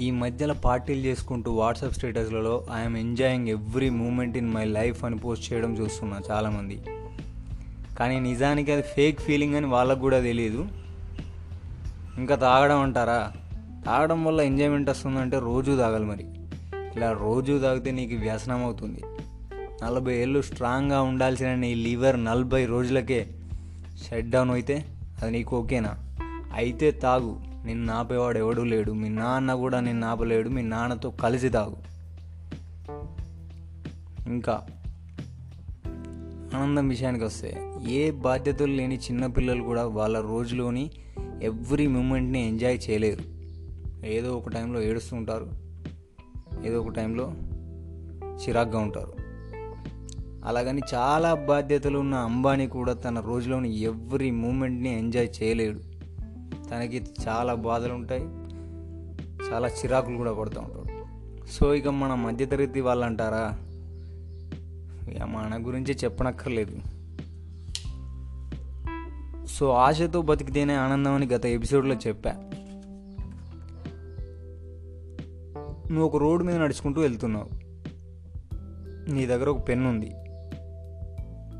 ఈ మధ్యలో పార్టీలు చేసుకుంటూ WhatsApp స్టేటస్లలో I'm enjoying every moment in my life అని పోస్ట్ చేయడం చూస్తున్నా చాలామంది. కానీ నిజానికి అది ఫేక్ ఫీలింగ్ అని వాళ్ళకు కూడా తెలియదు ఇంకా తాగడం అంటారా? తాగడం వల్ల ఎంజాయ్మెంట్ వస్తుందంటే రోజు తాగాలి మరి. ఇలా రోజు తాగితే నీకు వ్యసనం అవుతుంది. నలభై ఏళ్ళు స్ట్రాంగ్గా ఉండాల్సిన నీ లివర్ నలభై రోజులకే షట్ డౌన్ అయితే అది నీకు ఓకేనా? అయితే తాగు. నిన్ను ఆపేవాడు ఎవడూ లేడు. మీ నాన్న కూడా నిన్ను ఆపలేడు. మీ నాన్నతో కలిసి తాగు. ఇంకా ఆనందం విషయానికి వస్తే ఏ బాధ్యతలు లేని చిన్నపిల్లలు కూడా వాళ్ళ రోజులోని ఎవ్రీ మూమెంట్ని ఎంజాయ్ చేయలేరు. ఏదో ఒక టైంలో ఏడుస్తుంటారు ఏదో ఒక టైంలో చిరాగ్గా ఉంటారు. అలాగని చాలా బాధ్యతలు ఉన్న అంబానీ కూడా తన రోజులోని ఎవ్రీ మూమెంట్ని ఎంజాయ్ చేయలేడు. తనకి చాలా బాధలు ఉంటాయి. చాలా చిరాకులు కూడా పడుతూ ఉంటాడు. సో ఇక మన మధ్యతరగతి వాళ్ళు అంటారా ఇక మన గురించి చెప్పనక్కర్లేదు. సో ఆశతో బతికితేనే ఆనందం అని గత ఎపిసోడ్లో చెప్పా. నువ్వు ఒక రోడ్డు మీద నడుచుకుంటూ వెళ్తున్నావు. నీ దగ్గర ఒక పెన్ను ఉంది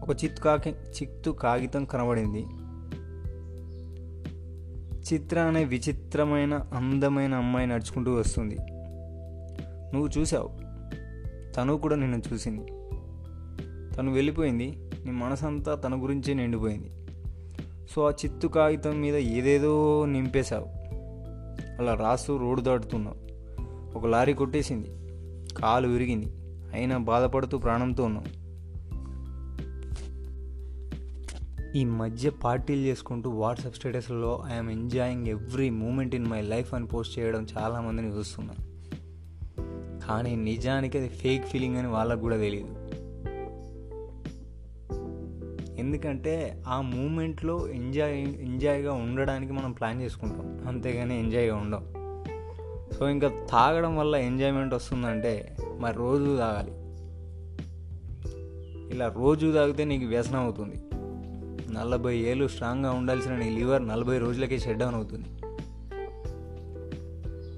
ఒక చిత్తు కాకి చిత్తు కాగితం కనబడింది. చిత్ర అనే విచిత్రమైన అందమైన అమ్మాయి నడుచుకుంటూ వస్తుంది. నువ్వు చూసావు తను కూడా నిన్ను చూసింది. తను వెళ్ళిపోయింది. నీ మనసంతా తన గురించే నిండిపోయింది. సో ఆ చిత్తు కాగితం మీద ఏదేదో నింపేశావు. అలా రాస్తూ రోడ్డు దాటుతున్నావు. ఒక లారీ కొట్టేసింది. కాలు విరిగింది. అయినా బాధపడుతూ ప్రాణంతో ఉన్నావు. ఈ మధ్య పార్టీలు చేసుకుంటూ వాట్సాప్ స్టేటస్లో I'm enjoying every moment in my life అని పోస్ట్ చేయడం చాలామందిని చూస్తున్నాను కానీ నిజానికి అది ఫేక్ ఫీలింగ్ అని వాళ్ళకు కూడా తెలియదు ఎందుకంటే ఆ మూమెంట్లో ఎంజాయ్ ఎంజాయ్గా ఉండడానికి మనం ప్లాన్ చేసుకుంటాం. అంతేగాని ఎంజాయ్గా ఉండం సో ఇంకా తాగడం వల్ల ఎంజాయ్మెంట్ వస్తుందంటే మరి రోజు తాగాలి. ఇలా రోజు తాగితే నీకు వ్యసనం అవుతుంది. నలభై ఏళ్ళు స్ట్రాంగ్గా ఉండాల్సిన నీ లివర్ నలభై రోజులకే షెడ్ డౌన్ అవుతుంది.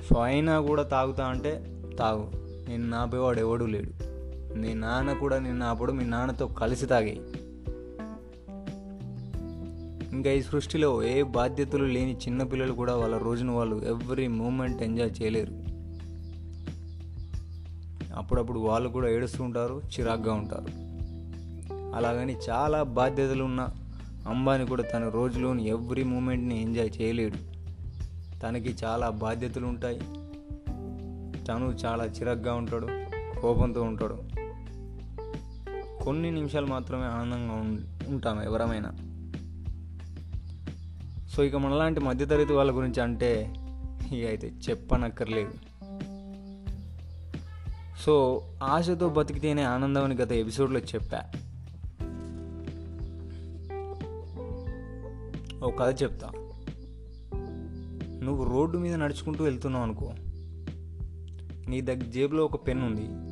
సో అయినా కూడా తాగుతా అంటే తాగు. నేను నాపేవాడు ఎవడూ లేడు. నీ నాన్న కూడా నిన్ను అప్పుడు మీ నాన్నతో కలిసి తాగాయి. ఇంకా ఈ సృష్టిలో ఏ బాధ్యతలు లేని చిన్నపిల్లలు కూడా వాళ్ళ రోజును వాళ్ళు ఎవ్రీ మూమెంట్ ఎంజాయ్ చేయలేరు. అప్పుడప్పుడు వాళ్ళు కూడా ఏడుస్తూ ఉంటారు చిరాగ్గా ఉంటారు. అలాగని చాలా బాధ్యతలు ఉన్న అంబానీ కూడా తన రోజులోని ఎవ్రీ మూమెంట్ని ఎంజాయ్ చేయలేడు. తనకి చాలా బాధ్యతలు ఉంటాయి. తను చాలా చిరగ్గా ఉంటాడు కోపంతో ఉంటాడు. కొన్ని నిమిషాలు మాత్రమే ఆనందంగా ఉంటాం ఎవరమైనా. సో ఇక మనలాంటి మధ్యతరగతి వాళ్ళ గురించి అంటే ఇక అయితే చెప్పనక్కర్లేదు. సో ఆశతో బతికితేనే ఆనందం అని గత ఎపిసోడ్లో చెప్పా. ఒక కథ చెప్తా. నువ్వు రోడ్డు మీద నడుచుకుంటూ వెళ్తున్నావు అనుకో. నీ దగ్గర జేబులో ఒక పెన్ ఉంది.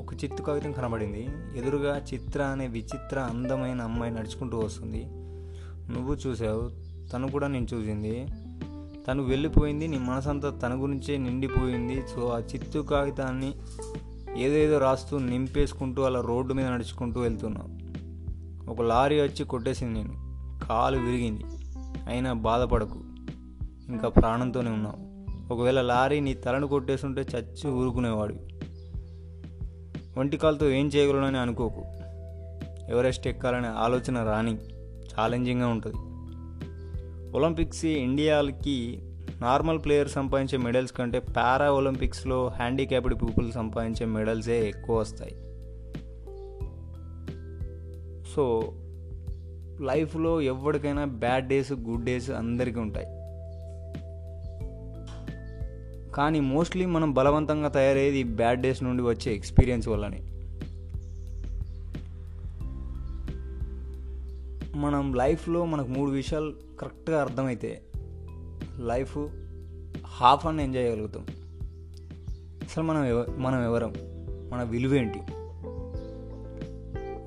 ఒక చిత్తు కాగితం కనబడింది. ఎదురుగా చిత్ర అనే విచిత్ర అందమైన అమ్మాయి నడుచుకుంటూ వస్తుంది. నువ్వు చూసావు తను కూడా నేను చూసింది. తను వెళ్ళిపోయింది నీ మనసంతా తన గురించే నిండిపోయింది. సో ఆ చిత్తు కాగితాన్ని ఏదేదో రాస్తూ నింపేసుకుంటూ అలా రోడ్డు మీద నడుచుకుంటూ వెళ్తున్నావు. ఒక లారీ వచ్చి కొట్టేసింది నేను. కాలు విరిగింది. అయినా బాధపడకు. ఇంకా ప్రాణంతోనే ఉన్నావు. ఒకవేళ లారీ నీ తలను కొట్టేస్తుంటే చచ్చి ఊరుకునేవాడు ఒంటి కాలుతో ఏం చేయగలనని అనుకోకు. ఎవరెస్ట్ ఎక్కాలనే ఆలోచన రాని ఛాలెంజింగ్గా ఉంటుంది. ఒలింపిక్స్ ఇండియాకి నార్మల్ ప్లేయర్ సంపాదించే మెడల్స్ కంటే పారా ఒలింపిక్స్లో హ్యాండిక్యాప్డ్ పీపుల్ సంపాదించే మెడల్సే ఎక్కువ వస్తాయి. సో లైఫ్లో ఎవరికైనా బ్యాడ్ డేస్ గుడ్ డేస్ అందరికీ ఉంటాయి. కానీ మోస్ట్లీ మనం బలవంతంగా తయారయ్యేది బ్యాడ్ డేస్ నుండి వచ్చే ఎక్స్పీరియన్స్ వల్లనే. మనం లైఫ్లో మనకు మూడు విషయాలు కరెక్ట్గా అర్థమైతే లైఫ్ హాఫ్ అని ఎంజాయ్ చేయగలుగుతాం. అసలు మనం మనం ఎవరం? మన విలువేంటి?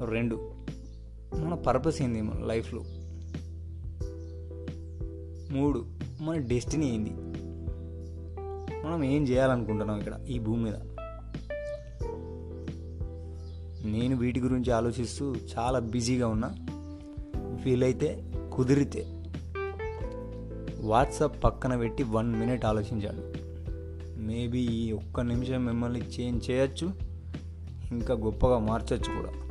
రెండు. మన పర్పస్ ఏంది మన లైఫ్లో మూడు మన డెస్టినీ ఏంది? మనం ఏం చేయాలనుకుంటున్నాం ఇక్కడ ఈ భూమి మీద? నేను వీటి గురించి ఆలోచిస్తూ చాలా బిజీగా ఉన్నా. ఫీల్ అయితే కుదిరితే వాట్సాప్ పక్కన పెట్టి వన్ మినిట్ ఆలోచించాడు. మేబీ ఈ ఒక్క నిమిషం మిమ్మల్ని చేంజ్ చేయొచ్చు ఇంకా గొప్పగా మార్చచ్చు కూడా.